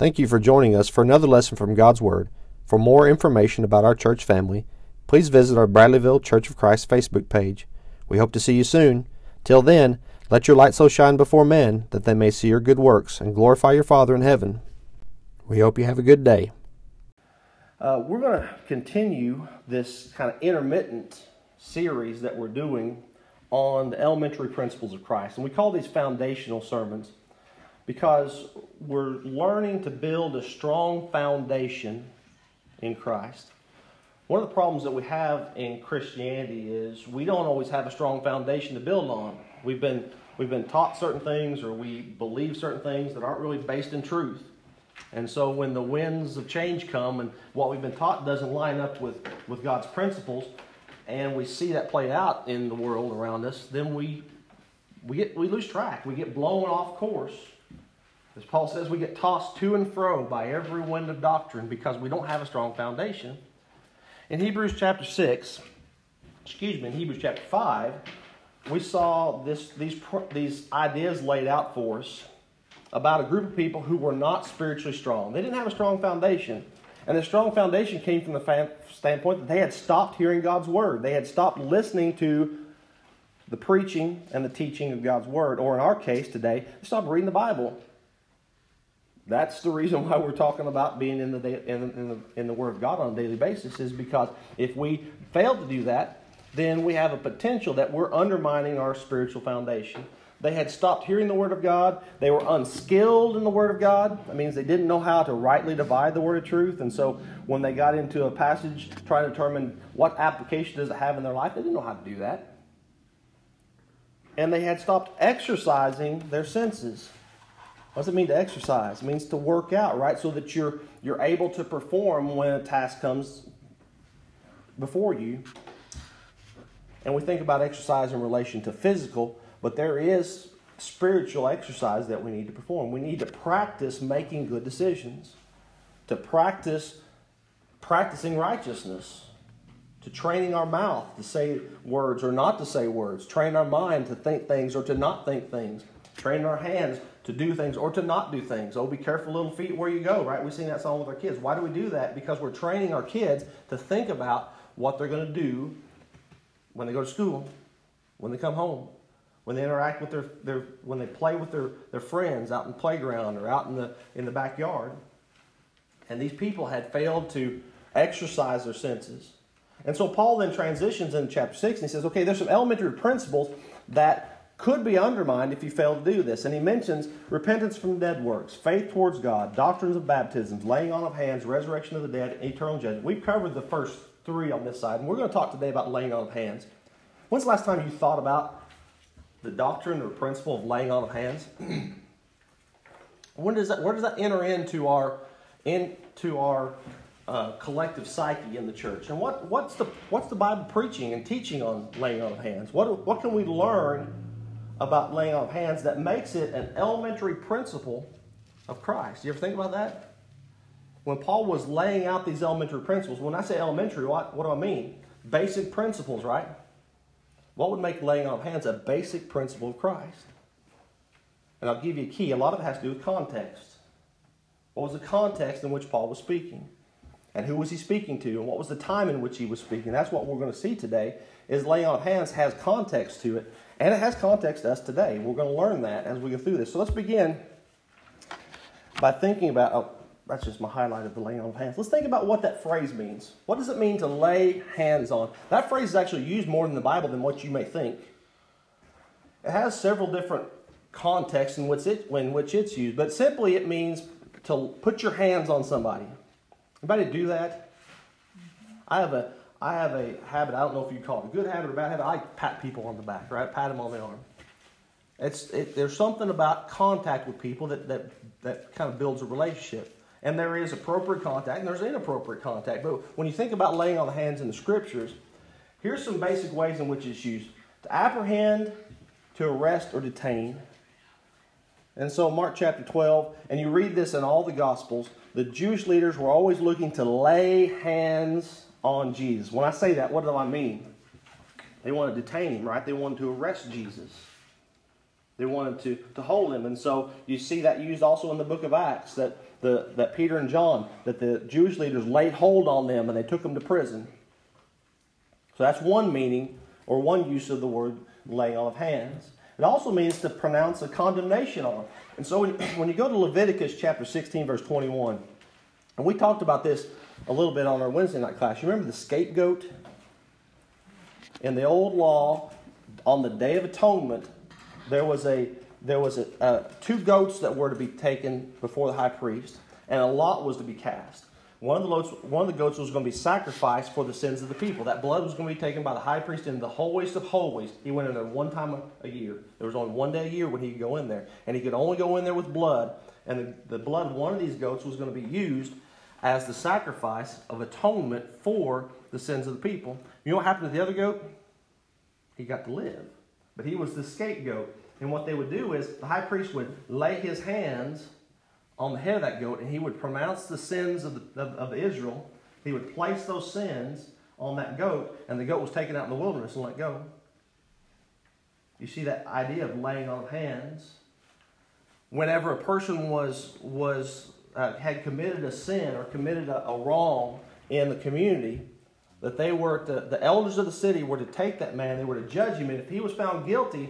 Thank you for joining us for another lesson from God's Word. For more information about our church family, please visit our Bradleyville Church of Christ Facebook page. We hope to see you soon. Till then, let your light so shine before men that they may see your good works and glorify your Father in heaven. We hope you have a good day. Uh, we're going to continue this kind of intermittent series that we're doing on the elementary principles of Christ. And we call these foundational sermons because we're learning to build a strong foundation in Christ. One of the problems that we have in Christianity is we don't always have a strong foundation to build on. We've been, we've been taught certain things or we believe certain things that aren't really based in truth. And so when the winds of change come and what we've been taught doesn't line up with, with God's principles, and we see that play out in the world around us, then we, we, get, we lose track. We get blown off course. As Paul says, we get tossed to and fro by every wind of doctrine because we don't have a strong foundation. In Hebrews chapter 6, excuse me, in Hebrews chapter 5, we saw this, these, these ideas laid out for us about a group of people who were not spiritually strong. They didn't have a strong foundation. And the strong foundation came from the standpoint that they had stopped hearing God's word. They had stopped listening to the preaching and the teaching of God's word. Or in our case today, they stopped reading the Bible. That's the reason why we're talking about being in the, in, in, the, in the Word of God on a daily basis, is because if we fail to do that, then we have a potential that we're undermining our spiritual foundation. They had stopped hearing the Word of God. They were unskilled in the Word of God. That means they didn't know how to rightly divide the Word of truth. And so when they got into a passage trying to determine what application does it have in their life, they didn't know how to do that. And they had stopped exercising their senses. What does it mean to exercise? It means to work out, right? So that you're, you're able to perform when a task comes before you. And we think about exercise in relation to physical but there is spiritual exercise that we need to perform. We need to practice making good decisions, to practice practicing righteousness, to training our mouth to say words or not to say words, train our mind to think things or to not think things, train our hands to do things or to not do things. Oh, be careful, little feet, where you go, right? We sing that song with our kids. Why do we do that? Because we're training our kids to think about what they're going to do when they go to school, when they come home, when they interact with their, their when they play with their, their friends out in the playground or out in the in the backyard. And these people had failed to exercise their senses. And so Paul then transitions in chapter 6 and he says, okay, there's some elementary principles that could be undermined if you fail to do this. And he mentions repentance from dead works, faith towards God, doctrines of baptisms, laying on of hands, resurrection of the dead, and eternal judgment. We've covered the first three on this side, and we're going to talk today about laying on of hands. When's the last time you thought about the doctrine or principle of laying on of hands, when does that, where does that enter into our, into our uh, collective psyche in the church? And what, what's, the, what's the Bible preaching and teaching on laying on of hands? What, what can we learn about laying on of hands that makes it an elementary principle of Christ? You ever think about that? When Paul was laying out these elementary principles, when I say elementary, what, what do I mean? Basic principles, right? What would make laying on of hands a basic principle of Christ? And I'll give you a key. A lot of it has to do with context. What was the context in which Paul was speaking? And who was he speaking to? And what was the time in which he was speaking? That's what we're going to see today is laying on of hands has context to it. And it has context to us today. We're going to learn that as we go through this. So let's begin by thinking about, oh, that's just my highlight of the laying on of hands. Let's think about what that phrase means. What does it mean to lay hands on? That phrase is actually used more in the Bible than what you may think. It has several different contexts in which, it, in which it's used, but simply it means to put your hands on somebody. Anybody do that? I have a I have a habit. I don't know if you call it a good habit or bad habit. I pat people on the back, right? Pat them on the arm. It's it, there's something about contact with people that that that kind of builds a relationship. And there is appropriate contact and there's inappropriate contact. But when you think about laying on the hands in the scriptures, here's some basic ways in which it's used to apprehend, to arrest, or detain. And so, Mark chapter 12, and you read this in all the Gospels, the Jewish leaders were always looking to lay hands on Jesus. When I say that, what do I mean? They wanted to detain him, right? They wanted to arrest Jesus. They wanted to, to hold him. And so you see that used also in the book of Acts that the, that Peter and John, that the Jewish leaders laid hold on them and they took them to prison. So that's one meaning or one use of the word laying on of hands. It also means to pronounce a condemnation on. And so when, when you go to Leviticus chapter 16, verse 21, and we talked about this a little bit on our Wednesday night class. You remember the scapegoat? In the old law, on the Day of Atonement, there was a there was a, uh, two goats that were to be taken before the high priest, and a lot was to be cast. One of the goats, one of the goats was going to be sacrificed for the sins of the people. That blood was going to be taken by the high priest in the holiest of holies. He went in there one time a, year. There was only one day a year when he could go in there, and he could only go in there with blood. And the, the blood of one of these goats was going to be used as the sacrifice of atonement for the sins of the people. You know what happened to the other goat? He got to live, but he was the scapegoat. And what they would do is the high priest would lay his hands on the head of that goat and he would pronounce the sins of, the, of, of Israel. He would place those sins on that goat, and the goat was taken out in the wilderness and let go. You see that idea of laying on of hands. Whenever a person was was uh, had committed a sin or committed a, a, wrong in the community, that they were to, the elders of the city were to take that man, they were to judge him, and if he was found guilty,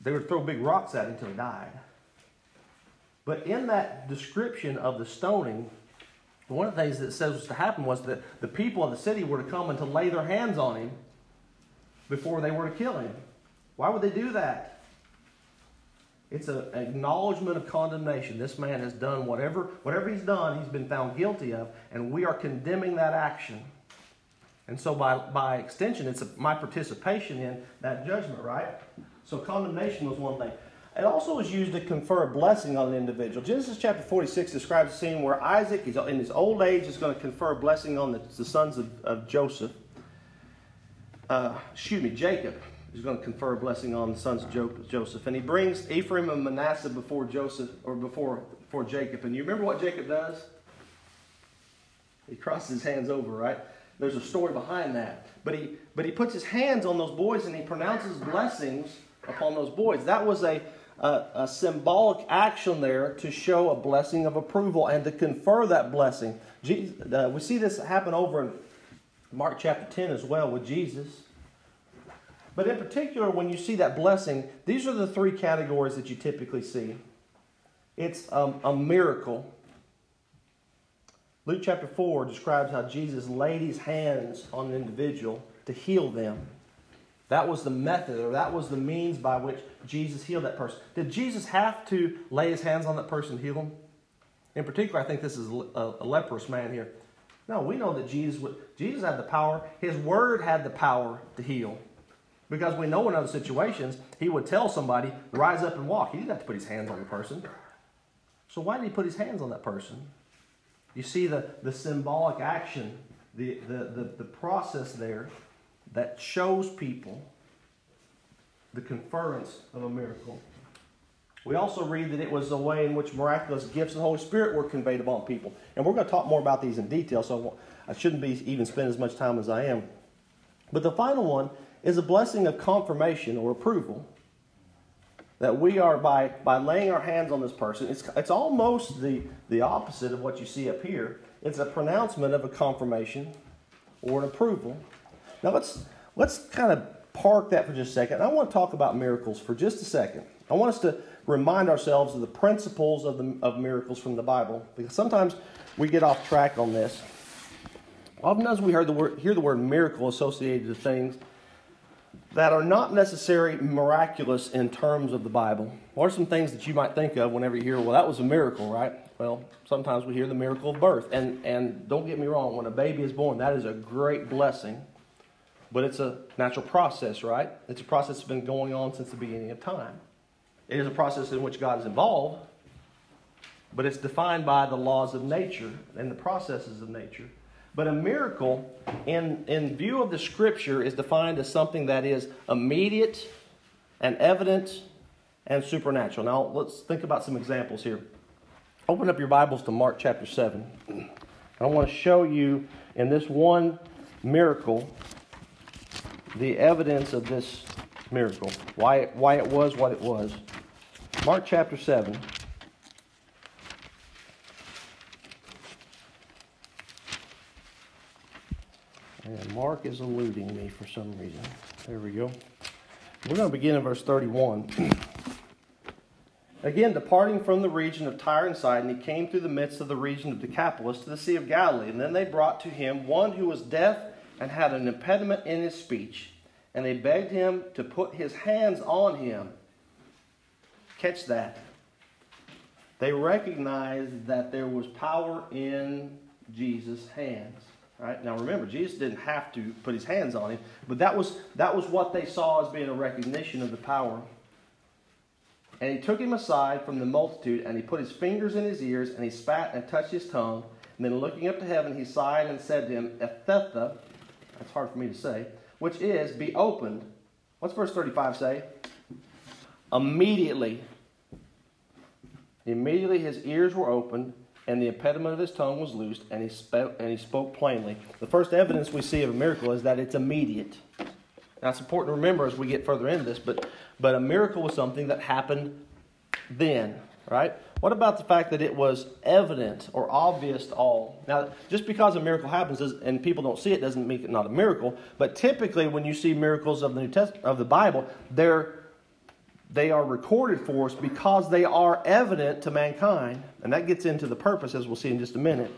they would throw big rocks at him until he died. But in that description of the stoning, one of the things that says was to happen was that the people of the city were to come and to lay their hands on him before they were to kill him. Why would they do that? It's an acknowledgement of condemnation. This man has done whatever, whatever he's done, he's been found guilty of, and we are condemning that action. And so, by, by extension, it's a, my participation in that judgment, right? So, condemnation was one thing. It also was used to confer a blessing on an individual. Genesis chapter 46 describes a scene where Isaac, is in his old age, is going to confer a blessing on the, the sons of, of Joseph. Uh, excuse me, Jacob He's going to confer a blessing on the sons of Joseph. And he brings Ephraim and Manasseh before Joseph or before, before Jacob. And you remember what Jacob does? He crosses his hands over, right? There's a story behind that. But he but he puts his hands on those boys and he pronounces blessings upon those boys. That was a, a, a symbolic action there to show a blessing of approval and to confer that blessing. Jesus, uh, we see this happen over in Mark chapter 10 as well with Jesus. But in particular, when you see that blessing, these are the three categories that you typically see. It's um, a miracle. Luke chapter 4 describes how Jesus laid his hands on an individual to heal them. That was the method, or that was the means by which Jesus healed that person. Did Jesus have to lay his hands on that person to heal them? In particular, I think this is a, leprous man here. No, we know that Jesus Jesus had the power. His word had the power to heal. Because we know in other situations, he would tell somebody, rise up and walk. He didn't have to put his hands on the person. So why did he put his hands on that person? You see the, the symbolic action, the, the, the, the process there that shows people the conference of a miracle. We also read that it was the way in which miraculous gifts of the Holy Spirit were conveyed upon people. And we're going to talk more about these in detail, so I shouldn't be even spend as much time as I am. But the final one is a blessing of confirmation or approval. That we are, by, by laying our hands on this person, it's, it's almost the, the opposite of what you see up here. It's a pronouncement of a confirmation or an approval. Now let's, let's kind of park that for just a second. I want to talk about miracles for just a second. I want us to remind ourselves of the principles of, the, of miracles from the Bible because sometimes we get off track on this. often Oftentimes we hear the word, hear the word miracle associated to things that are not necessarily miraculous in terms of the Bible. What are some things that you might think of whenever you hear, well, that was a miracle, right? Well, sometimes we hear the miracle of birth. And, and don't get me wrong, when a baby is born, that is a great blessing. But it's a natural process, right? It's a process that's been going on since the beginning of time. It is a process in which God is involved, but it's defined by the laws of nature and the processes of nature. But a miracle, in, in view of the scripture, is defined as something that is immediate and evident and supernatural. Now, let's think about some examples here. Open up your Bibles to Mark chapter 7. I want to show you in this one miracle the evidence of this miracle, why it, why it was what it was. Mark chapter 7. And Mark is eluding me for some reason. There we go. We're going to begin in verse 31. Again, departing from the region of Tyre and Sidon, he came through the midst of the region of Decapolis to the Sea of Galilee. And then they brought to him one who was deaf and had an impediment in his speech. And they begged him to put his hands on him. Catch that. They recognized that there was power in Jesus' hands. Right? Now remember, Jesus didn't have to put his hands on him, but that was, that was what they saw as being a recognition of the power. And he took him aside from the multitude, and he put his fingers in his ears, and he spat and touched his tongue. And then looking up to heaven, he sighed and said to him, Ephphatha, that's hard for me to say, which is, be opened. What's verse 35 say? Immediately. Immediately his ears were opened, and the impediment of his tongue was loosed, and he spoke, and he spoke plainly. The first evidence we see of a miracle is that it's immediate. Now, it's important to remember as we get further into this, but, but a miracle was something that happened then, right? What about the fact that it was evident or obvious to all? Now, just because a miracle happens and people don't see it doesn't make it not a miracle. But typically, when you see miracles of the New Test- of the Bible, they're they are recorded for us because they are evident to mankind. And that gets into the purpose, as we'll see in just a minute.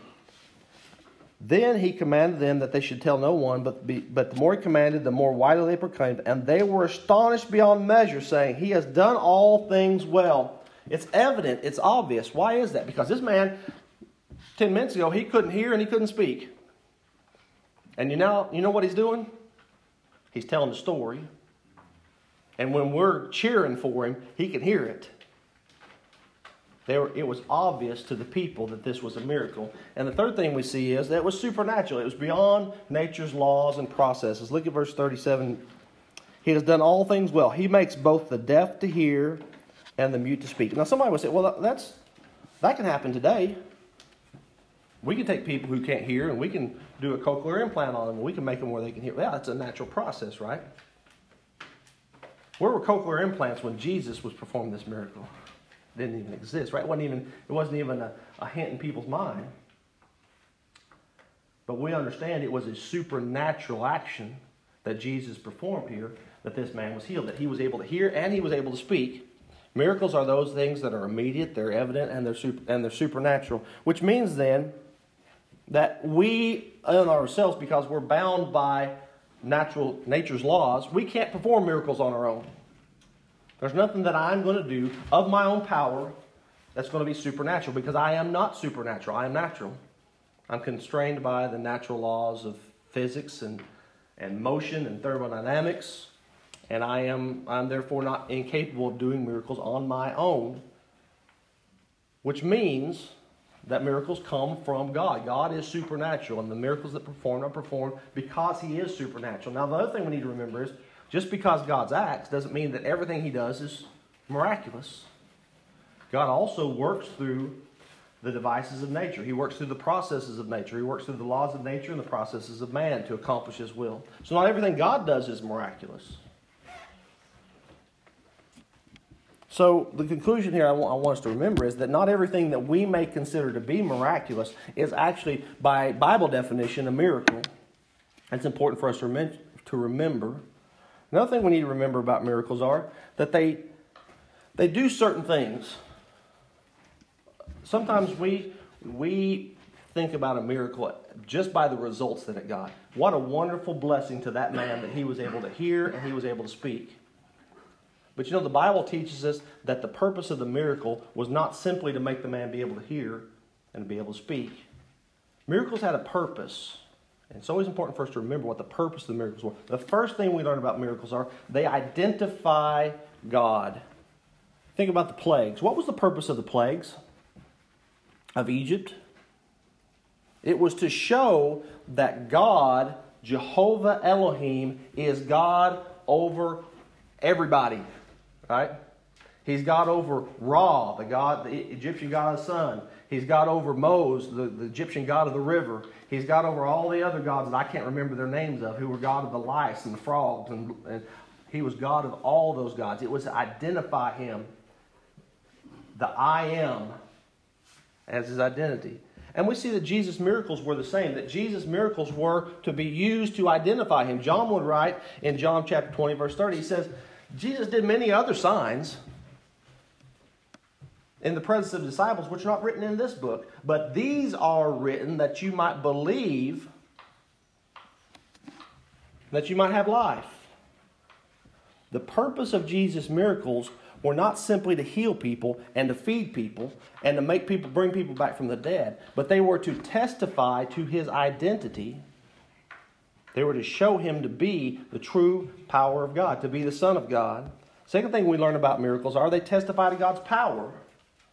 Then he commanded them that they should tell no one, but, be, but the more he commanded, the more widely they proclaimed. And they were astonished beyond measure, saying, He has done all things well. It's evident, it's obvious. Why is that? Because this man, 10 minutes ago, he couldn't hear and he couldn't speak. And you know, you know what he's doing? He's telling the story. And when we're cheering for him, he can hear it. Were, it was obvious to the people that this was a miracle. And the third thing we see is that it was supernatural. It was beyond nature's laws and processes. Look at verse 37. He has done all things well. He makes both the deaf to hear and the mute to speak. Now, somebody would say, well, that's, that can happen today. We can take people who can't hear and we can do a cochlear implant on them and we can make them where they can hear. Yeah, that's a natural process, right? Where were cochlear implants when Jesus was performing this miracle? It didn't even exist, right? It wasn't even, it wasn't even a, a hint in people's mind. But we understand it was a supernatural action that Jesus performed here that this man was healed, that he was able to hear and he was able to speak. Miracles are those things that are immediate, they're evident, and they're, super, and they're supernatural, which means then that we in ourselves, because we're bound by natural nature's laws, we can't perform miracles on our own. There's nothing that I'm going to do of my own power that's going to be supernatural because I am not supernatural. I am natural. I'm constrained by the natural laws of physics and, and motion and thermodynamics, and I am I'm therefore not incapable of doing miracles on my own, which means that miracles come from God. God is supernatural, and the miracles that perform are performed because He is supernatural. Now, the other thing we need to remember is just because God's acts doesn't mean that everything He does is miraculous. God also works through the devices of nature. He works through the processes of nature. He works through the laws of nature and the processes of man to accomplish His will. So, not everything God does is miraculous. So, the conclusion here I want, I want, us to remember is that not everything that we may consider to be miraculous is actually, by Bible definition, a miracle. It's important for us to, to remember. Another thing we need to remember about miracles are that they, they do certain things. Sometimes we, we think about a miracle just by the results that it got. What a wonderful blessing to that man that he was able to hear and he was able to speak. But you know, the Bible teaches us that the purpose of the miracle was not simply to make the man be able to hear and be able to speak. Miracles had a purpose. And it's always important for us to remember what the purpose of the miracles were. The first thing we learn about miracles are they identify God. Think about the plagues. What was the purpose of the plagues of Egypt? It was to show that God, Jehovah Elohim, is God over everybody. Right? He's got over Ra, the god, the Egyptian god of the sun. He's got over Mos, the, the Egyptian god of the river. He's got over all the other gods that I can't remember their names of, who were god of the lice and the frogs. And, and he was God of all those gods. It was to identify him, the I am, as his identity. And we see that Jesus' miracles were the same, that Jesus' miracles were to be used to identify him. John would write in John chapter 20, verse 30, he says, Jesus did many other signs in the presence of disciples, which are not written in this book, but these are written that you might believe, that you might have life. The purpose of Jesus' miracles were not simply to heal people and to feed people and to make people bring people back from the dead, but they were to testify to his identity. They were to show him to be the true power of God, to be the Son of God. Second thing we learn about miracles are they testify to God's power.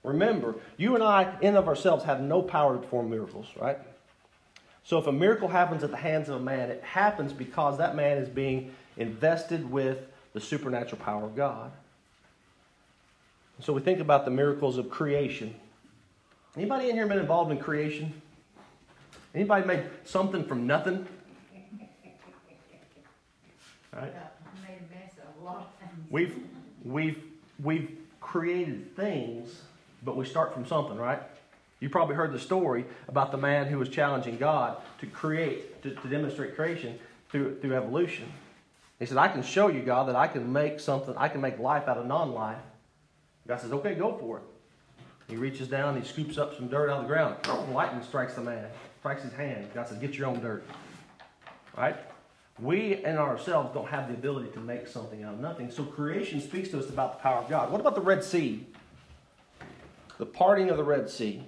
Remember, you and I, in of ourselves, have no power to perform miracles, right? So if a miracle happens at the hands of a man, it happens because that man is being invested with the supernatural power of God. So we think about the miracles of creation. Anybody in here been involved in creation? Anybody made something from nothing? Right? We've we've we've created things but we start from something, right? You probably heard the story about the man who was challenging God to create, to, to demonstrate creation through, through evolution. He said, I can show you, God, that I can make something, I can make life out of non life. God says, okay, go for it. He reaches down, he scoops up some dirt out of the ground. Lightning strikes the man, strikes his hand. God says, get your own dirt. Right? We in ourselves don't have the ability to make something out of nothing. So creation speaks to us about the power of God. What about the Red Sea? the parting of the Red Sea.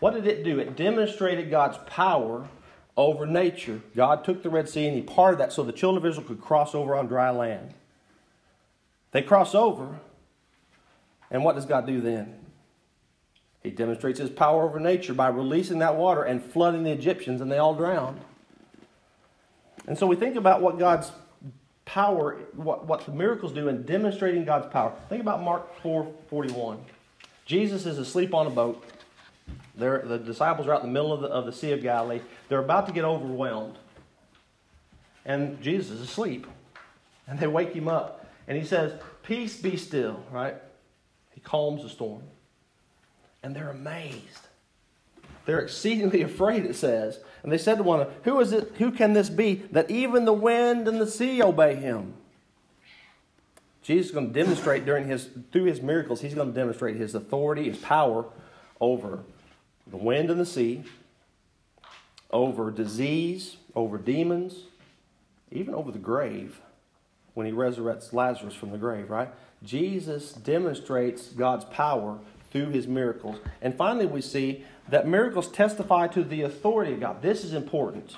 What did it do? It demonstrated God's power over nature. God took the Red Sea and He parted that so the children of Israel could cross over on dry land. They cross over, and what does God do then? He demonstrates His power over nature by releasing that water and flooding the Egyptians, and they all drowned. And so we think about what God's power, what, what the miracles do in demonstrating God's power. Think about Mark 4 41. Jesus is asleep on a boat. They're, the disciples are out in the middle of the, of the Sea of Galilee. They're about to get overwhelmed. And Jesus is asleep. And they wake him up. And he says, Peace be still, right? He calms the storm. And they're amazed. They're exceedingly afraid, it says. And they said to one another, Who is it? Who can this be that even the wind and the sea obey him? Jesus is going to demonstrate during his through his miracles, he's going to demonstrate his authority, his power over the wind and the sea, over disease, over demons, even over the grave when he resurrects Lazarus from the grave, right? Jesus demonstrates God's power through his miracles. And finally, we see that miracles testify to the authority of God. This is important.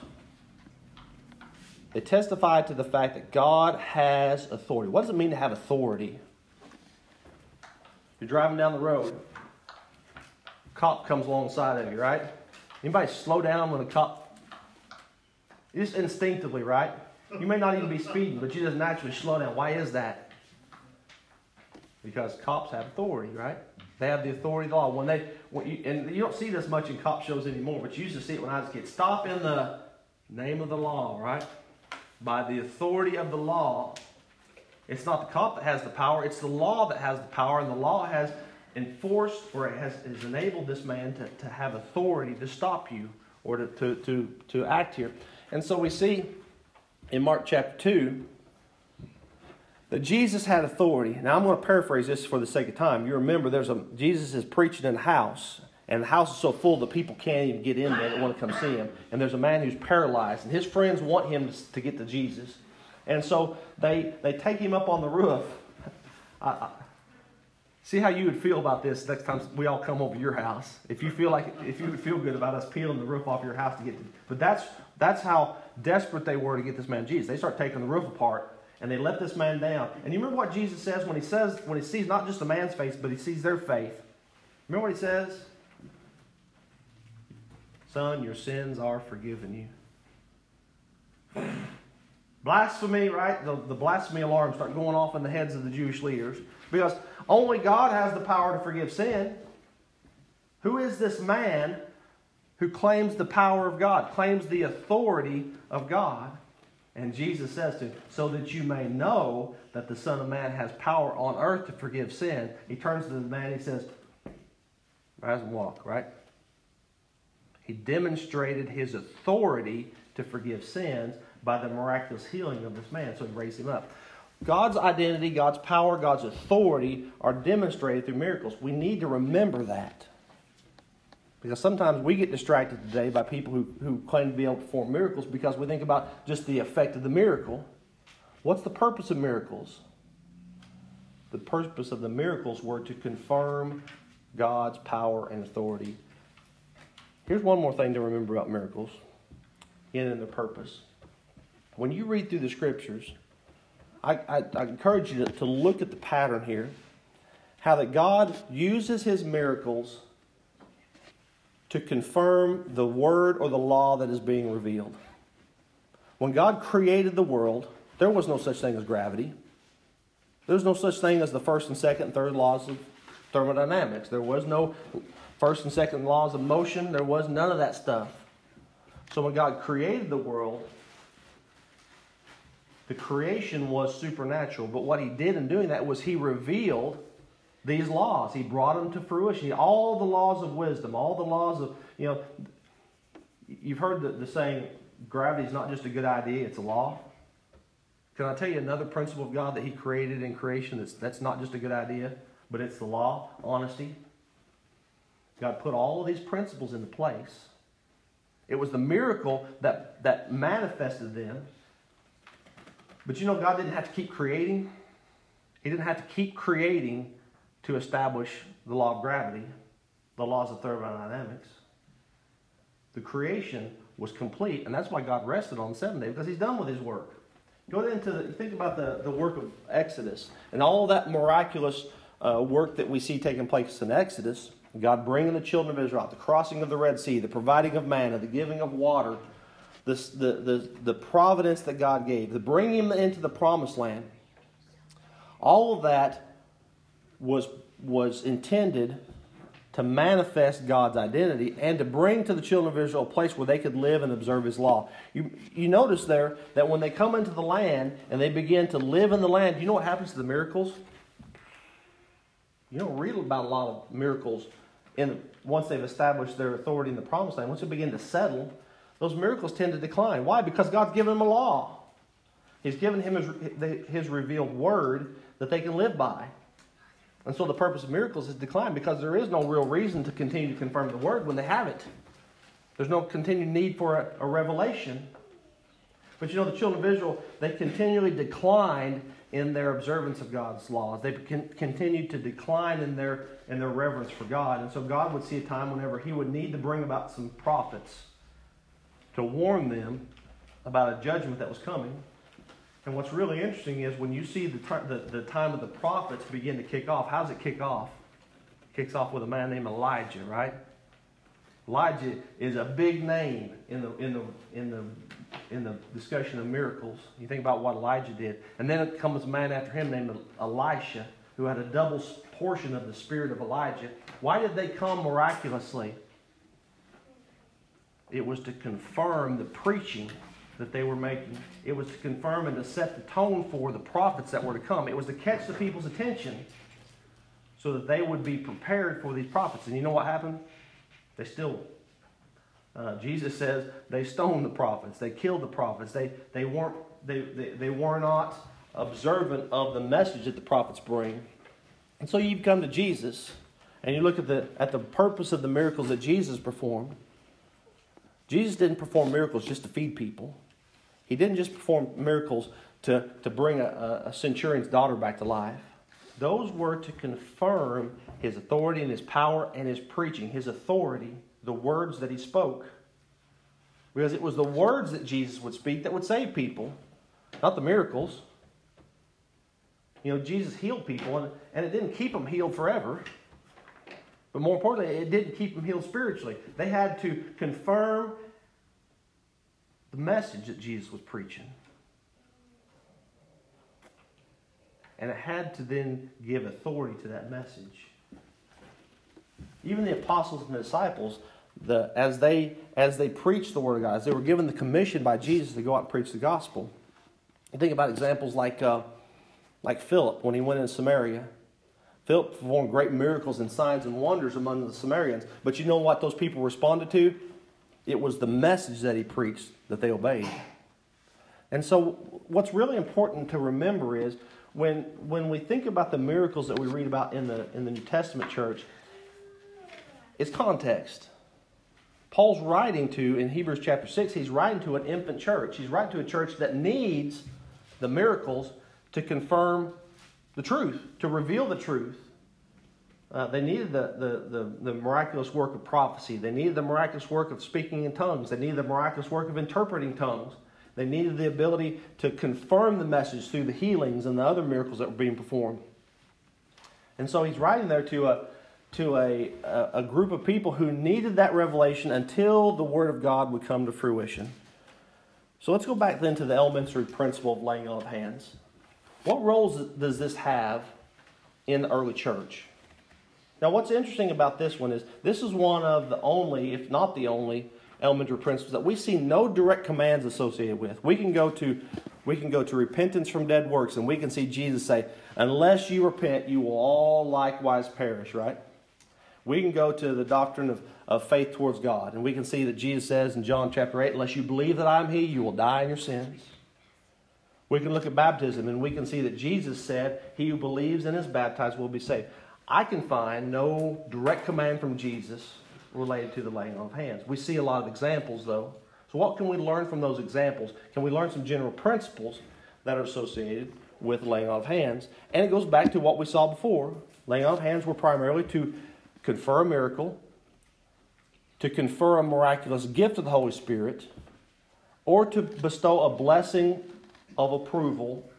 They testify to the fact that God has authority. What does it mean to have authority? You're driving down the road. Cop comes alongside of you, right? Anybody slow down when a cop? Just instinctively, right? You may not even be speeding, but you just naturally slow down. Why is that? Because cops have authority, right? They have the authority of the law. When they, when you, and you don't see this much in cop shows anymore, but you used to see it when I was a kid. Stop in the name of the law, right? by the authority of the law. It's not the cop that has the power, it's the law that has the power, and the law has enforced or it has, has enabled this man to, to have authority to stop you or to, to, to, to act here. And so we see in Mark chapter 2 that Jesus had authority. Now I'm going to paraphrase this for the sake of time. You remember there's a Jesus is preaching in a house and the house is so full that people can't even get in there that want to come see him. And there's a man who's paralyzed, and his friends want him to, to get to Jesus. And so they, they take him up on the roof. I, I, see how you would feel about this next time we all come over your house. If you feel like if you would feel good about us peeling the roof off your house to get to, but that's that's how desperate they were to get this man Jesus. They start taking the roof apart and they let this man down. And you remember what Jesus says when he says when he sees not just a man's face, but he sees their faith. Remember what he says? Son, your sins are forgiven you. Blasphemy, right? The, the blasphemy alarms start going off in the heads of the Jewish leaders because only God has the power to forgive sin. Who is this man who claims the power of God, claims the authority of God? And Jesus says to him, so that you may know that the Son of Man has power on earth to forgive sin. He turns to the man, he says, rise and walk, right? He demonstrated his authority to forgive sins by the miraculous healing of this man. So he raised him up. God's identity, God's power, God's authority are demonstrated through miracles. We need to remember that. Because sometimes we get distracted today by people who, who claim to be able to perform miracles because we think about just the effect of the miracle. What's the purpose of miracles? The purpose of the miracles were to confirm God's power and authority. Here's one more thing to remember about miracles in their purpose. When you read through the scriptures, I, I, I encourage you to, to look at the pattern here. How that God uses his miracles to confirm the word or the law that is being revealed. When God created the world, there was no such thing as gravity. There was no such thing as the first and second and third laws of thermodynamics. There was no first and second laws of motion. There was none of that stuff. So when God created the world, the creation was supernatural. But what he did in doing that was he revealed these laws. He brought them to fruition. All the laws of wisdom, all the laws of, you know, you've heard the, the saying, gravity is not just a good idea, it's a law. Can I tell you another principle of God that He created in creation that's, that's not just a good idea, but it's the law? Honesty. God put all of these principles into place. It was the miracle that, that manifested them. But you know, God didn't have to keep creating. He didn't have to keep creating to establish the law of gravity, the laws of thermodynamics. The creation was complete, and that's why God rested on the seventh day, because He's done with His work. Go into the, think about the, the work of Exodus and all that miraculous uh, work that we see taking place in Exodus. God bringing the children of Israel the crossing of the Red Sea, the providing of manna, the giving of water, the, the, the, the providence that God gave, the bringing them into the promised land. All of that was, was intended to manifest God's identity and to bring to the children of Israel a place where they could live and observe His law. You, you notice there that when they come into the land and they begin to live in the land, you know what happens to the miracles? You don't read about a lot of miracles in, once they've established their authority in the promised land. Once they begin to settle, those miracles tend to decline. Why? Because God's given them a law. He's given him his, his revealed word that they can live by. And so the purpose of miracles has declined because there is no real reason to continue to confirm the word when they have it. There's no continued need for a, a revelation. But you know, the children of Israel, they continually declined in their observance of God's laws. They con- continued to decline in their, in their reverence for God. And so God would see a time whenever He would need to bring about some prophets to warn them about a judgment that was coming. And what's really interesting is when you see the, the, the time of the prophets begin to kick off, how does it kick off? It kicks off with a man named Elijah, right? Elijah is a big name in the, in the, in the, in the discussion of miracles. You think about what Elijah did. And then it comes a man after him named Elisha, who had a double portion of the spirit of Elijah. Why did they come miraculously? It was to confirm the preaching that they were making. It was to confirm and to set the tone for the prophets that were to come. It was to catch the people's attention so that they would be prepared for these prophets. And you know what happened? They still, uh, Jesus says, they stoned the prophets. They killed the prophets. They, they, weren't, they, they, they were not observant of the message that the prophets bring. And so you've come to Jesus and you look at the, at the purpose of the miracles that Jesus performed. Jesus didn't perform miracles just to feed people. He didn't just perform miracles to, to bring a, a centurion's daughter back to life. Those were to confirm his authority and his power and his preaching, his authority, the words that he spoke. Because it was the words that Jesus would speak that would save people, not the miracles. You know, Jesus healed people, and, and it didn't keep them healed forever. But more importantly, it didn't keep them healed spiritually. They had to confirm the message that Jesus was preaching. And it had to then give authority to that message. Even the apostles and the disciples, the, as, they, as they preached the Word of God, as they were given the commission by Jesus to go out and preach the gospel. You think about examples like, uh, like Philip when he went in Samaria. Philip performed great miracles and signs and wonders among the Samaritans. But you know what those people responded to? It was the message that he preached that they obeyed. And so, what's really important to remember is when, when we think about the miracles that we read about in the, in the New Testament church, it's context. Paul's writing to, in Hebrews chapter 6, he's writing to an infant church. He's writing to a church that needs the miracles to confirm the truth, to reveal the truth. Uh, they needed the, the, the, the, miraculous work of prophecy. They needed the miraculous work of speaking in tongues. They needed the miraculous work of interpreting tongues. They needed the ability to confirm the message through the healings and the other miracles that were being performed. And so he's writing there to a, to a, a, group of people who needed that revelation until the Word of God would come to fruition. So let's go back then to the elementary principle of laying on of hands. What roles does this have in the early church? Now, what's interesting about this one is this is one of the only, if not the only, elementary principles that we see no direct commands associated with. We can go to we can go to repentance from dead works and we can see Jesus say, "Unless you repent, you will all likewise perish." Right? We can go to the doctrine of, of faith towards God, and we can see that Jesus says in John chapter 8, Unless you believe that I am He, you will die in your sins. We can look at baptism, and we can see that Jesus said, He who believes and is baptized will be saved. I can find no direct command from Jesus related to the laying on of hands. We see a lot of examples, though. So, what can we learn from those examples? Can we learn some general principles that are associated with laying on of hands? And it goes back to what we saw before. Laying on of hands were primarily to confer a miracle, to confer a miraculous gift of the Holy Spirit, or to bestow a blessing of approval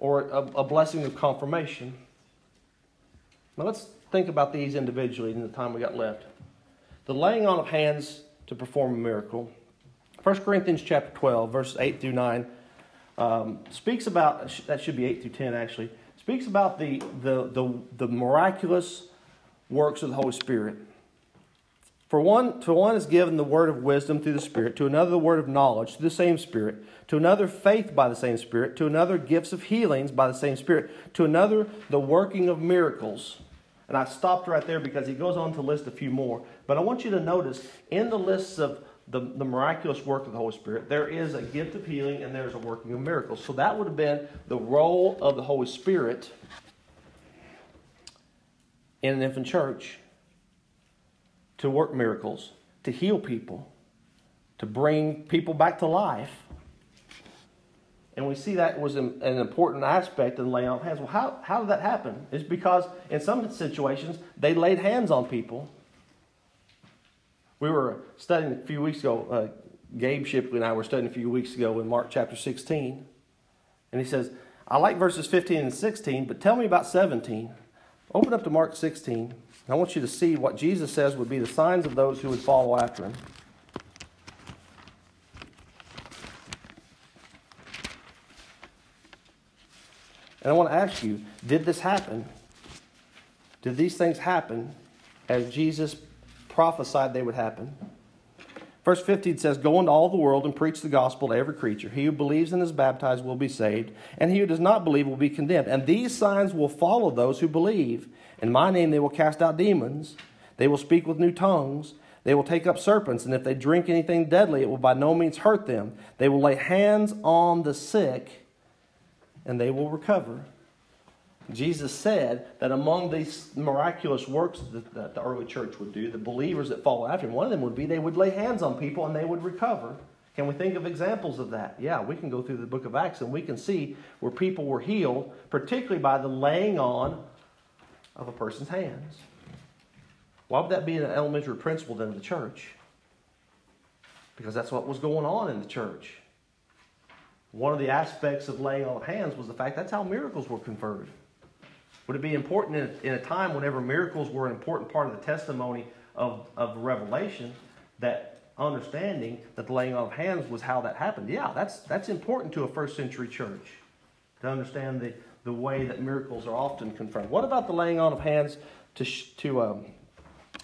or a, a blessing of confirmation. Now let's think about these individually in the time we got left. The laying on of hands to perform a miracle. 1 Corinthians chapter 12, verses 8 through 9, um, speaks about, that should be 8 through 10 actually, speaks about the, the, the, the miraculous works of the Holy Spirit. For one, to one is given the word of wisdom through the Spirit, to another the word of knowledge through the same Spirit, to another faith by the same Spirit, to another gifts of healings by the same Spirit, to another the working of miracles. And I stopped right there because he goes on to list a few more. But I want you to notice in the lists of the, the miraculous work of the Holy Spirit, there is a gift of healing and there's a working of miracles. So that would have been the role of the Holy Spirit in an infant church to work miracles, to heal people, to bring people back to life. And we see that was an important aspect of the laying on of hands. Well, how, how did that happen? It's because in some situations they laid hands on people. We were studying a few weeks ago, uh, Gabe Shipley and I were studying a few weeks ago in Mark chapter 16. And he says, I like verses 15 and 16, but tell me about 17. Open up to Mark 16. I want you to see what Jesus says would be the signs of those who would follow after him. And I want to ask you did this happen? Did these things happen as Jesus prophesied they would happen? Verse 15 says, Go into all the world and preach the gospel to every creature. He who believes and is baptized will be saved, and he who does not believe will be condemned. And these signs will follow those who believe. In my name they will cast out demons, they will speak with new tongues, they will take up serpents, and if they drink anything deadly, it will by no means hurt them. They will lay hands on the sick, and they will recover. Jesus said that among these miraculous works that, the early church would do, the believers that follow after him, one of them would be they would lay hands on people and they would recover. Can we think of examples of that? Yeah, we can go through the book of Acts and we can see where people were healed, particularly by the laying on of a person's hands. Why would that be an elementary principle then of the church? Because that's what was going on in the church. One of the aspects of laying on hands was the fact that's how miracles were conferred. Would it be important in a, in a time whenever miracles were an important part of the testimony of, of Revelation that understanding that the laying on of hands was how that happened? Yeah, that's, that's important to a first century church to understand the, the way that miracles are often confirmed. What about the laying on of hands to, to um,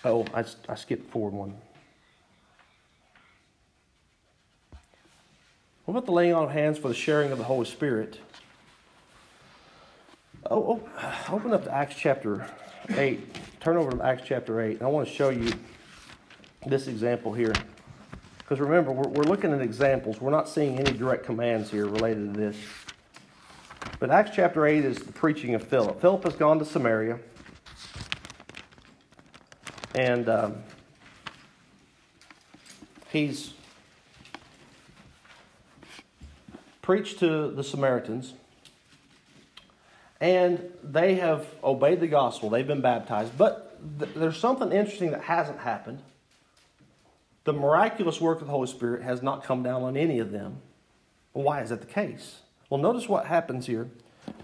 oh, I, I skipped forward one. What about the laying on of hands for the sharing of the Holy Spirit? Oh, oh, open up to Acts chapter 8. Turn over to Acts chapter 8. I want to show you this example here. Because remember, we're, we're looking at examples. We're not seeing any direct commands here related to this. But Acts chapter 8 is the preaching of Philip. Philip has gone to Samaria. And um, he's preached to the Samaritans. And they have obeyed the gospel. They've been baptized. But th- there's something interesting that hasn't happened. The miraculous work of the Holy Spirit has not come down on any of them. Why is that the case? Well, notice what happens here.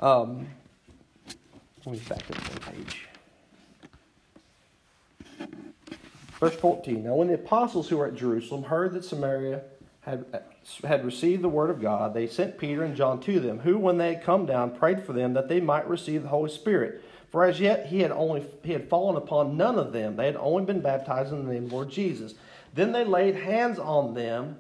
Um, let me back up one page. Verse 14. Now, when the apostles who were at Jerusalem heard that Samaria had, uh, had received the word of God, they sent Peter and John to them, who, when they had come down, prayed for them that they might receive the Holy Spirit. For as yet he had only he had fallen upon none of them; they had only been baptized in the name of Lord Jesus. Then they laid hands on them,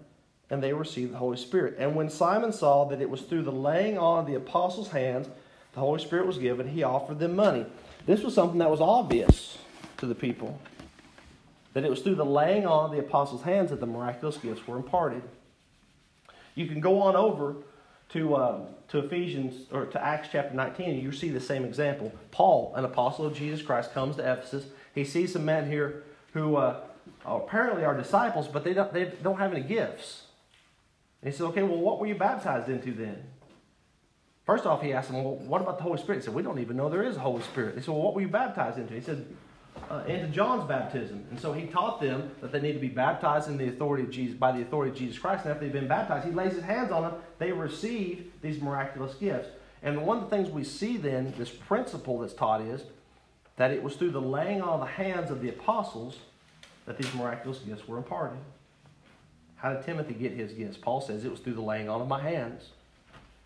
and they received the Holy Spirit. And when Simon saw that it was through the laying on of the apostles' hands the Holy Spirit was given, he offered them money. This was something that was obvious to the people. That it was through the laying on of the apostles' hands that the miraculous gifts were imparted. You can go on over to, uh, to Ephesians or to Acts chapter 19, and you see the same example. Paul, an apostle of Jesus Christ, comes to Ephesus. He sees some men here who uh, apparently are disciples, but they don't, they don't have any gifts. And he says, Okay, well, what were you baptized into then? First off, he asked them, Well, what about the Holy Spirit? He said, We don't even know there is a Holy Spirit. They said, Well, what were you baptized into? He said, uh, into John's baptism. And so he taught them that they need to be baptized in the authority of Jesus, by the authority of Jesus Christ. And after they've been baptized, he lays his hands on them. They receive these miraculous gifts. And one of the things we see then, this principle that's taught is that it was through the laying on of the hands of the apostles that these miraculous gifts were imparted. How did Timothy get his gifts? Paul says it was through the laying on of my hands.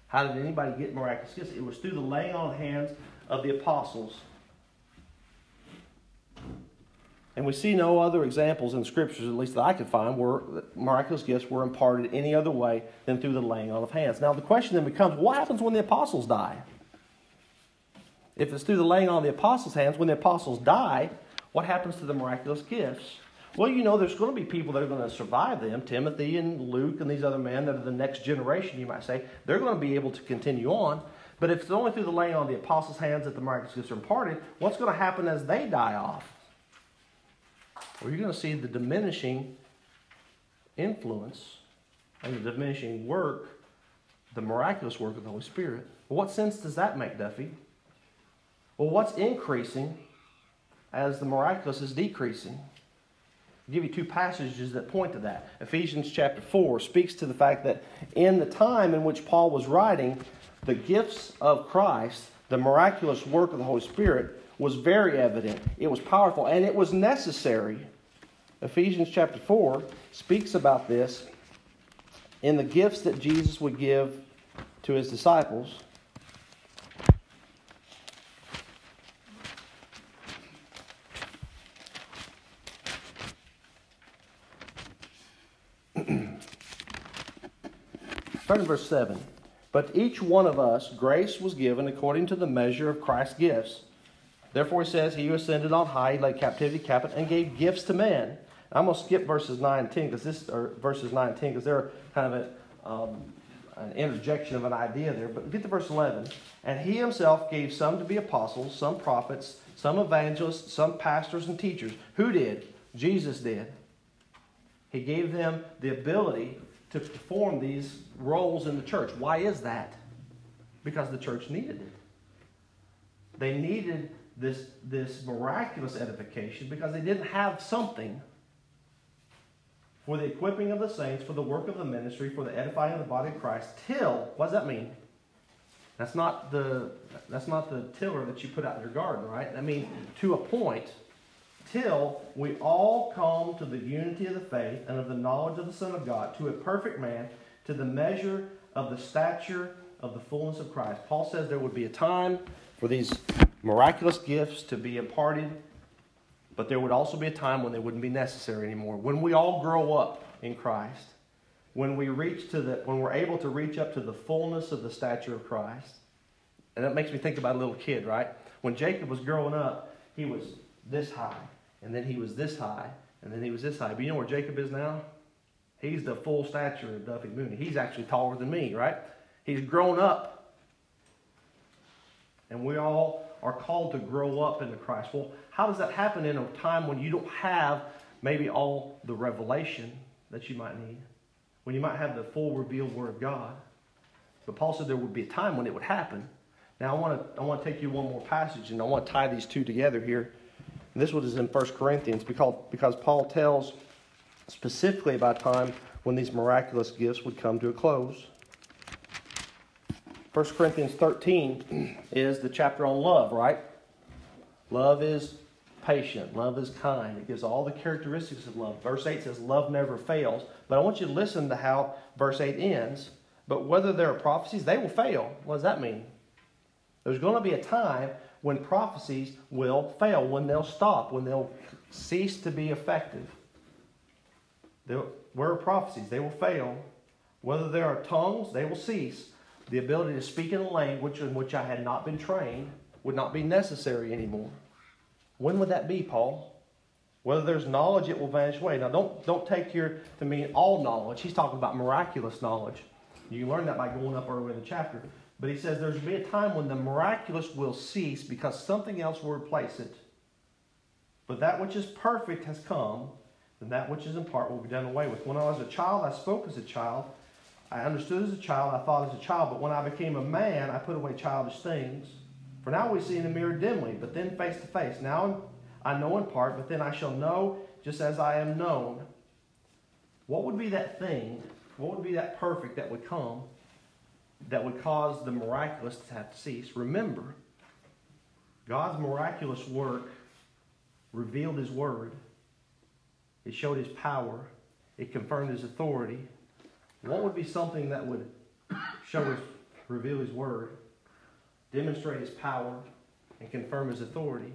How did anybody get miraculous gifts? It was through the laying on of hands of the apostles. And we see no other examples in the scriptures, at least that I could find, where miraculous gifts were imparted any other way than through the laying on of hands. Now, the question then becomes what happens when the apostles die? If it's through the laying on of the apostles' hands, when the apostles die, what happens to the miraculous gifts? Well, you know, there's going to be people that are going to survive them. Timothy and Luke and these other men that are the next generation, you might say, they're going to be able to continue on. But if it's only through the laying on of the apostles' hands that the miraculous gifts are imparted, what's going to happen as they die off? Well, you're going to see the diminishing influence and the diminishing work, the miraculous work of the Holy Spirit. Well, what sense does that make, Duffy? Well, what's increasing as the miraculous is decreasing? I'll give you two passages that point to that. Ephesians chapter 4 speaks to the fact that in the time in which Paul was writing, the gifts of Christ, the miraculous work of the Holy Spirit, was very evident. It was powerful and it was necessary. Ephesians chapter 4 speaks about this in the gifts that Jesus would give to his disciples. Turn to verse 7. But each one of us, grace was given according to the measure of Christ's gifts. Therefore, he says, He who ascended on high, laid captivity captive, and gave gifts to men. I'm going to skip verses 9 and 10 because this, or verses 9 and 10 because they're kind of a, um, an interjection of an idea there. But get to verse 11. And he himself gave some to be apostles, some prophets, some evangelists, some pastors and teachers. Who did? Jesus did. He gave them the ability to perform these roles in the church. Why is that? Because the church needed it. They needed this, this miraculous edification because they didn't have something for the equipping of the saints, for the work of the ministry, for the edifying of the body of Christ, till, what does that mean? That's not the, that's not the tiller that you put out in your garden, right? I mean, to a point, till we all come to the unity of the faith and of the knowledge of the Son of God, to a perfect man, to the measure of the stature of the fullness of Christ. Paul says there would be a time for these miraculous gifts to be imparted, but there would also be a time when they wouldn't be necessary anymore. When we all grow up in Christ, when we reach to the when we're able to reach up to the fullness of the stature of Christ. And that makes me think about a little kid, right? When Jacob was growing up, he was this high, and then he was this high, and then he was this high. But you know where Jacob is now? He's the full stature of Duffy Mooney. He's actually taller than me, right? He's grown up. And we all are called to grow up into Christ. Well, how does that happen in a time when you don't have maybe all the revelation that you might need? When you might have the full revealed Word of God? But Paul said there would be a time when it would happen. Now I want to I want to take you one more passage and I want to tie these two together here. And this one is in 1 Corinthians because, because Paul tells specifically about time when these miraculous gifts would come to a close. 1 Corinthians 13 is the chapter on love, right? Love is patient, love is kind. It gives all the characteristics of love. Verse 8 says, Love never fails. But I want you to listen to how verse 8 ends. But whether there are prophecies, they will fail. What does that mean? There's going to be a time when prophecies will fail, when they'll stop, when they'll cease to be effective. There were prophecies, they will fail. Whether there are tongues, they will cease. The ability to speak in a language in which I had not been trained would not be necessary anymore. When would that be, Paul? Whether there's knowledge, it will vanish away. Now, don't, don't take here to mean all knowledge. He's talking about miraculous knowledge. You learn that by going up early in the chapter. But he says there's be a time when the miraculous will cease because something else will replace it. But that which is perfect has come, and that which is in part will be done away with. When I was a child, I spoke as a child. I understood as a child, I thought as a child, but when I became a man, I put away childish things. For now we see in the mirror dimly, but then face to face. Now I know in part, but then I shall know just as I am known. What would be that thing? What would be that perfect that would come that would cause the miraculous to have to cease? Remember, God's miraculous work revealed His Word, it showed His power, it confirmed His authority. What would be something that would show His, reveal His Word, demonstrate His power, and confirm His authority?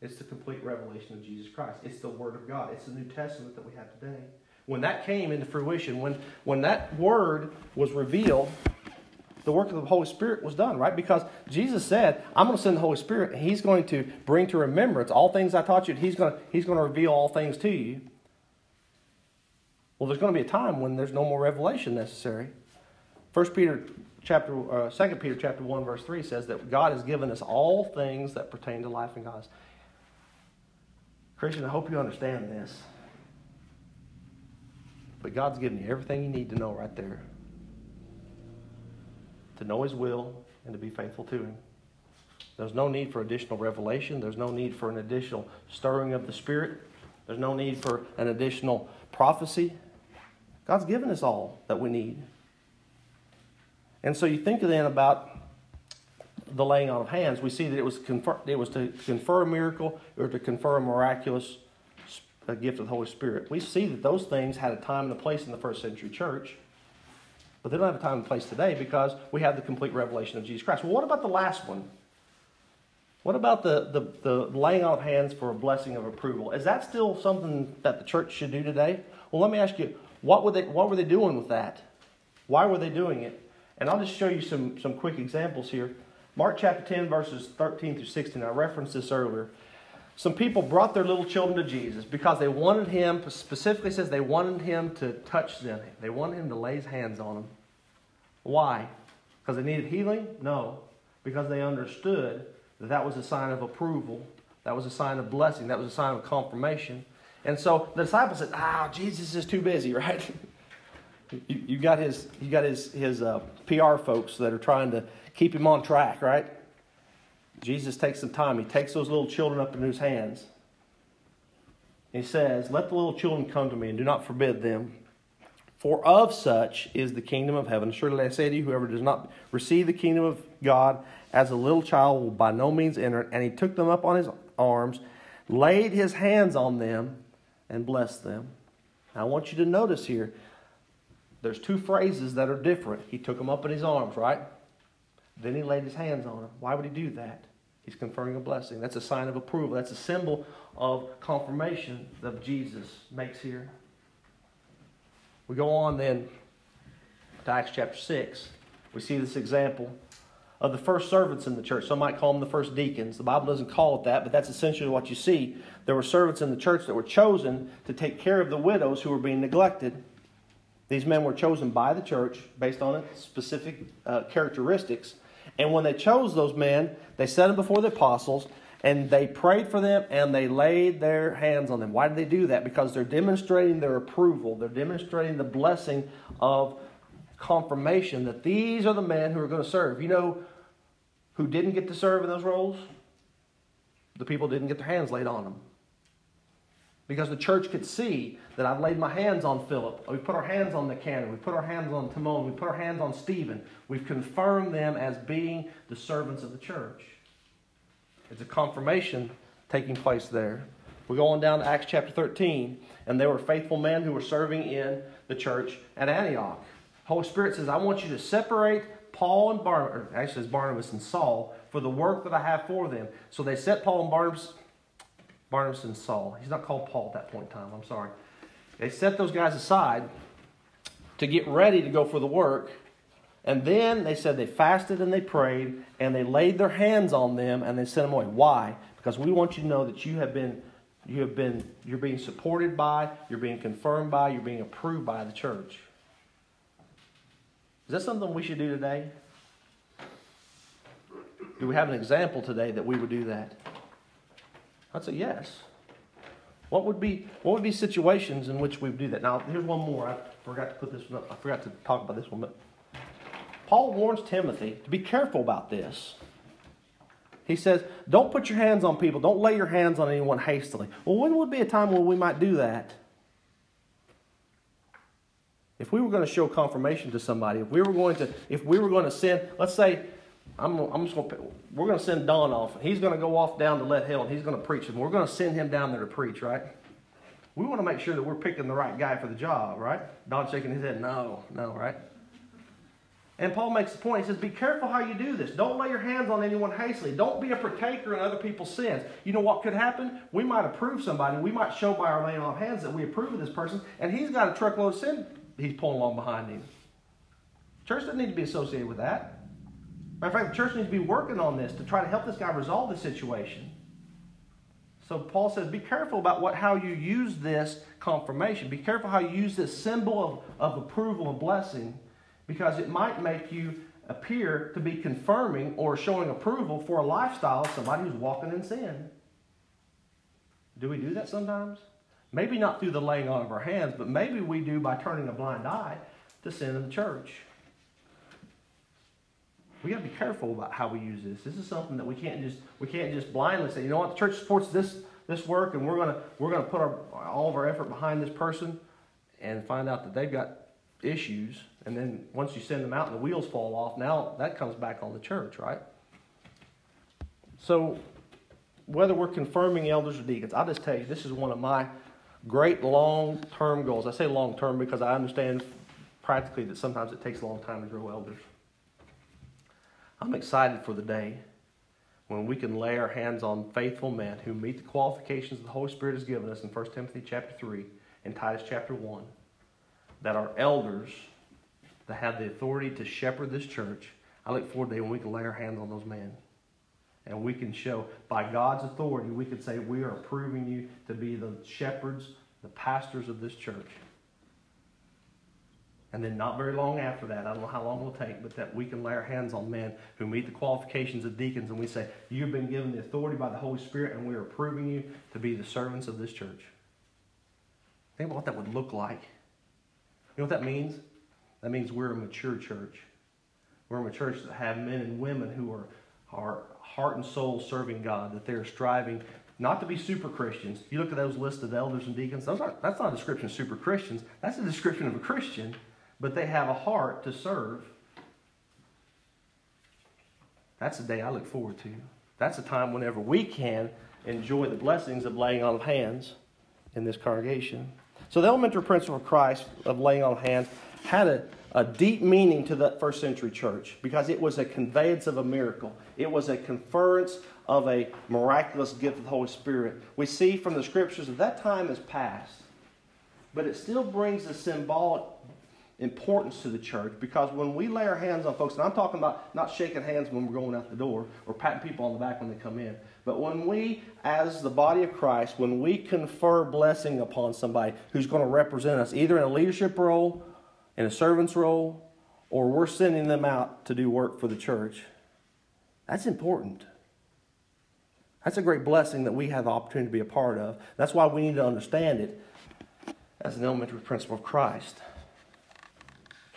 It's the complete revelation of Jesus Christ. It's the Word of God. It's the New Testament that we have today. When that came into fruition, when, when that Word was revealed, the work of the Holy Spirit was done, right? Because Jesus said, I'm going to send the Holy Spirit, and He's going to bring to remembrance all things I taught you. He's going to, he's going to reveal all things to you. Well, there's going to be a time when there's no more revelation necessary. First Peter chapter, uh, Second Peter chapter one verse three says that God has given us all things that pertain to life and godliness. Christian, I hope you understand this. But God's given you everything you need to know right there to know His will and to be faithful to Him. There's no need for additional revelation. There's no need for an additional stirring of the Spirit. There's no need for an additional prophecy. God's given us all that we need. And so you think then about the laying on of hands. We see that it was, confer- it was to confer a miracle or to confer a miraculous a gift of the Holy Spirit. We see that those things had a time and a place in the first century church, but they don't have a time and place today because we have the complete revelation of Jesus Christ. Well, what about the last one? What about the, the, the laying on of hands for a blessing of approval? Is that still something that the church should do today? Well, let me ask you, what were they, what were they doing with that? Why were they doing it? And I'll just show you some, some quick examples here. Mark chapter 10, verses 13 through 16. I referenced this earlier some people brought their little children to Jesus because they wanted him, specifically says they wanted him to touch them. They wanted him to lay his hands on them. Why? Because they needed healing? No. Because they understood that that was a sign of approval. That was a sign of blessing. That was a sign of confirmation. And so the disciples said, ah, Jesus is too busy, right? you, you got his, you got his, his uh, PR folks that are trying to keep him on track, right? Jesus takes some time. He takes those little children up in his hands. He says, Let the little children come to me and do not forbid them. For of such is the kingdom of heaven. Surely I say to you, whoever does not receive the kingdom of God as a little child will by no means enter it. And he took them up on his arms, laid his hands on them, and blessed them. Now, I want you to notice here there's two phrases that are different. He took them up in his arms, right? Then he laid his hands on them. Why would he do that? He's conferring a blessing. That's a sign of approval. That's a symbol of confirmation that Jesus makes here. We go on then to Acts chapter 6. We see this example of the first servants in the church. Some might call them the first deacons. The Bible doesn't call it that, but that's essentially what you see. There were servants in the church that were chosen to take care of the widows who were being neglected. These men were chosen by the church based on specific uh, characteristics. And when they chose those men, they set them before the apostles and they prayed for them and they laid their hands on them. Why did they do that? Because they're demonstrating their approval, they're demonstrating the blessing of confirmation that these are the men who are going to serve. You know who didn't get to serve in those roles? The people didn't get their hands laid on them. Because the church could see that I've laid my hands on Philip. We put our hands on Nicanor. We put our hands on Timon. We put our hands on Stephen. We've confirmed them as being the servants of the church. It's a confirmation taking place there. We go on down to Acts chapter 13, and there were faithful men who were serving in the church at Antioch. Holy Spirit says, I want you to separate Paul and Barnabas, actually it's Barnabas and Saul, for the work that I have for them. So they set Paul and Barnabas, Barnabas and Saul. He's not called Paul at that point in time, I'm sorry. They set those guys aside to get ready to go for the work. And then they said they fasted and they prayed and they laid their hands on them and they sent them away. Why? Because we want you to know that you have been you have been you're being supported by, you're being confirmed by, you're being approved by the church. Is that something we should do today? Do we have an example today that we would do that? I'd say yes. What would be what would be situations in which we would do that? Now, here's one more. I forgot to put this one up. I forgot to talk about this one, but Paul warns Timothy to be careful about this. He says, Don't put your hands on people. Don't lay your hands on anyone hastily. Well, when would be a time when we might do that? If we were going to show confirmation to somebody, if we were going to, if we were going to send, let's say, I'm, I'm just going to, we're going to send Don off. He's going to go off down to Lead Hill, and he's going to preach. And we're going to send him down there to preach, right? We want to make sure that we're picking the right guy for the job, right? Don shaking his head, no, no, right? And Paul makes the point. He says, Be careful how you do this. Don't lay your hands on anyone hastily. Don't be a partaker in other people's sins. You know what could happen? We might approve somebody. We might show by our laying on of hands that we approve of this person, and he's got a truckload of sin he's pulling along behind him. Church doesn't need to be associated with that. Matter of fact, the church needs to be working on this to try to help this guy resolve the situation. So Paul says, be careful about what how you use this confirmation. Be careful how you use this symbol of, of approval and blessing, because it might make you appear to be confirming or showing approval for a lifestyle of somebody who's walking in sin. Do we do that sometimes? Maybe not through the laying on of our hands, but maybe we do by turning a blind eye to sin in the church. We got to be careful about how we use this. This is something that we can't just we can't just blindly say, you know what, the church supports this this work, and we're gonna we're gonna put our, all of our effort behind this person, and find out that they've got issues, and then once you send them out and the wheels fall off, now that comes back on the church, right? So whether we're confirming elders or deacons, I'll just tell you, this is one of my great long term goals. I say long term because I understand practically that sometimes it takes a long time to grow elders. I'm excited for the day when we can lay our hands on faithful men who meet the qualifications the Holy Spirit has given us in 1 Timothy chapter 3 and Titus chapter 1 that are elders that have the authority to shepherd this church. I look forward to the day when we can lay our hands on those men and we can show by God's authority, we can say we are approving you to be the shepherds, the pastors of this church. And then, not very long after that, I don't know how long it will take, but that we can lay our hands on men who meet the qualifications of deacons and we say, You've been given the authority by the Holy Spirit, and we are approving you to be the servants of this church. Think about what that would look like. You know what that means? That means we're a mature church. We're a church that have men and women who are, are heart and soul serving God, that they're striving not to be super Christians. You look at those lists of elders and deacons, those are, that's not a description of super Christians. That's a description of a Christian, but they have a heart to serve. That's the day I look forward to. That's a time whenever we can enjoy the blessings of laying on of hands in this congregation. So the elementary principle of Christ of laying on of hands had a a deep meaning to that first century church because it was a conveyance of a miracle. It was a conference of a miraculous gift of the Holy Spirit. We see from the scriptures that that time is past, but it still brings a symbolic importance to the church because when we lay our hands on folks, and I'm talking about not shaking hands when we're going out the door or patting people on the back when they come in, but when we, as the body of Christ, when we confer blessing upon somebody who's going to represent us, either in a leadership role, in a servant's role, or we're sending them out to do work for the church, that's important. That's a great blessing that we have the opportunity to be a part of. That's why we need to understand it as an elementary principle of Christ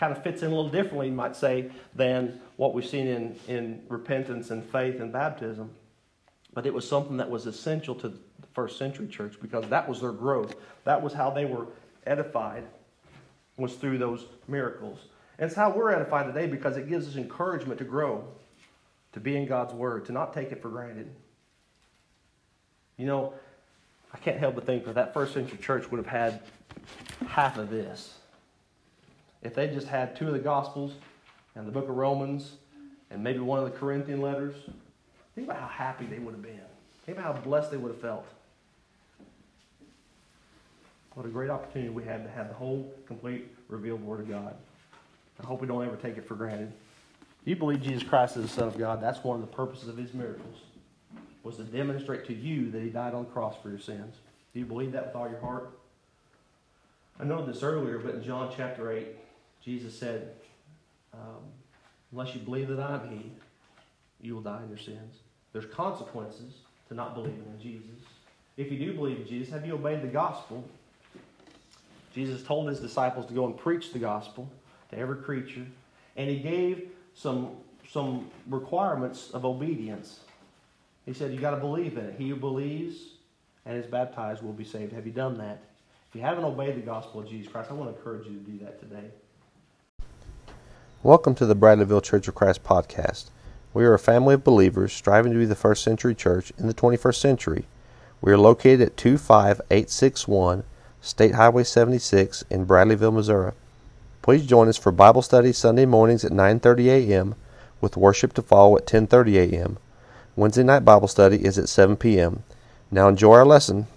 kind of fits in a little differently, you might say, than what we've seen in, in repentance and faith and baptism. But it was something that was essential to the first century church because that was their growth. That was how they were edified, was through those miracles. And it's how we're edified today because it gives us encouragement to grow, to be in God's Word, to not take it for granted. You know, I can't help but think that that first century church would have had half of this if they just had two of the Gospels and the book of Romans and maybe one of the Corinthian letters, think about how happy they would have been. Think about how blessed they would have felt. What a great opportunity we had to have the whole, complete, revealed Word of God. I hope we don't ever take it for granted. If you believe Jesus Christ is the Son of God, that's one of the purposes of His miracles, was to demonstrate to you that He died on the cross for your sins. Do you believe that with all your heart? I know this earlier, but in John chapter 8, Jesus said, um, unless you believe that I'm He, you will die in your sins. There's consequences to not believing in Jesus. If you do believe in Jesus, have you obeyed the gospel? Jesus told his disciples to go and preach the gospel to every creature, and he gave some, some requirements of obedience. He said, You got to believe in it. He who believes and is baptized will be saved. Have you done that? If you haven't obeyed the gospel of Jesus Christ, I want to encourage you to do that today. Welcome to the Bradleyville Church of Christ podcast. We are a family of believers striving to be the first century church in the 21st century. We are located at 25861 State Highway 76 in Bradleyville, Missouri. Please join us for Bible study Sunday mornings at 9:30 a.m. with worship to follow at 10:30 a.m. Wednesday night Bible study is at 7 p.m. Now enjoy our lesson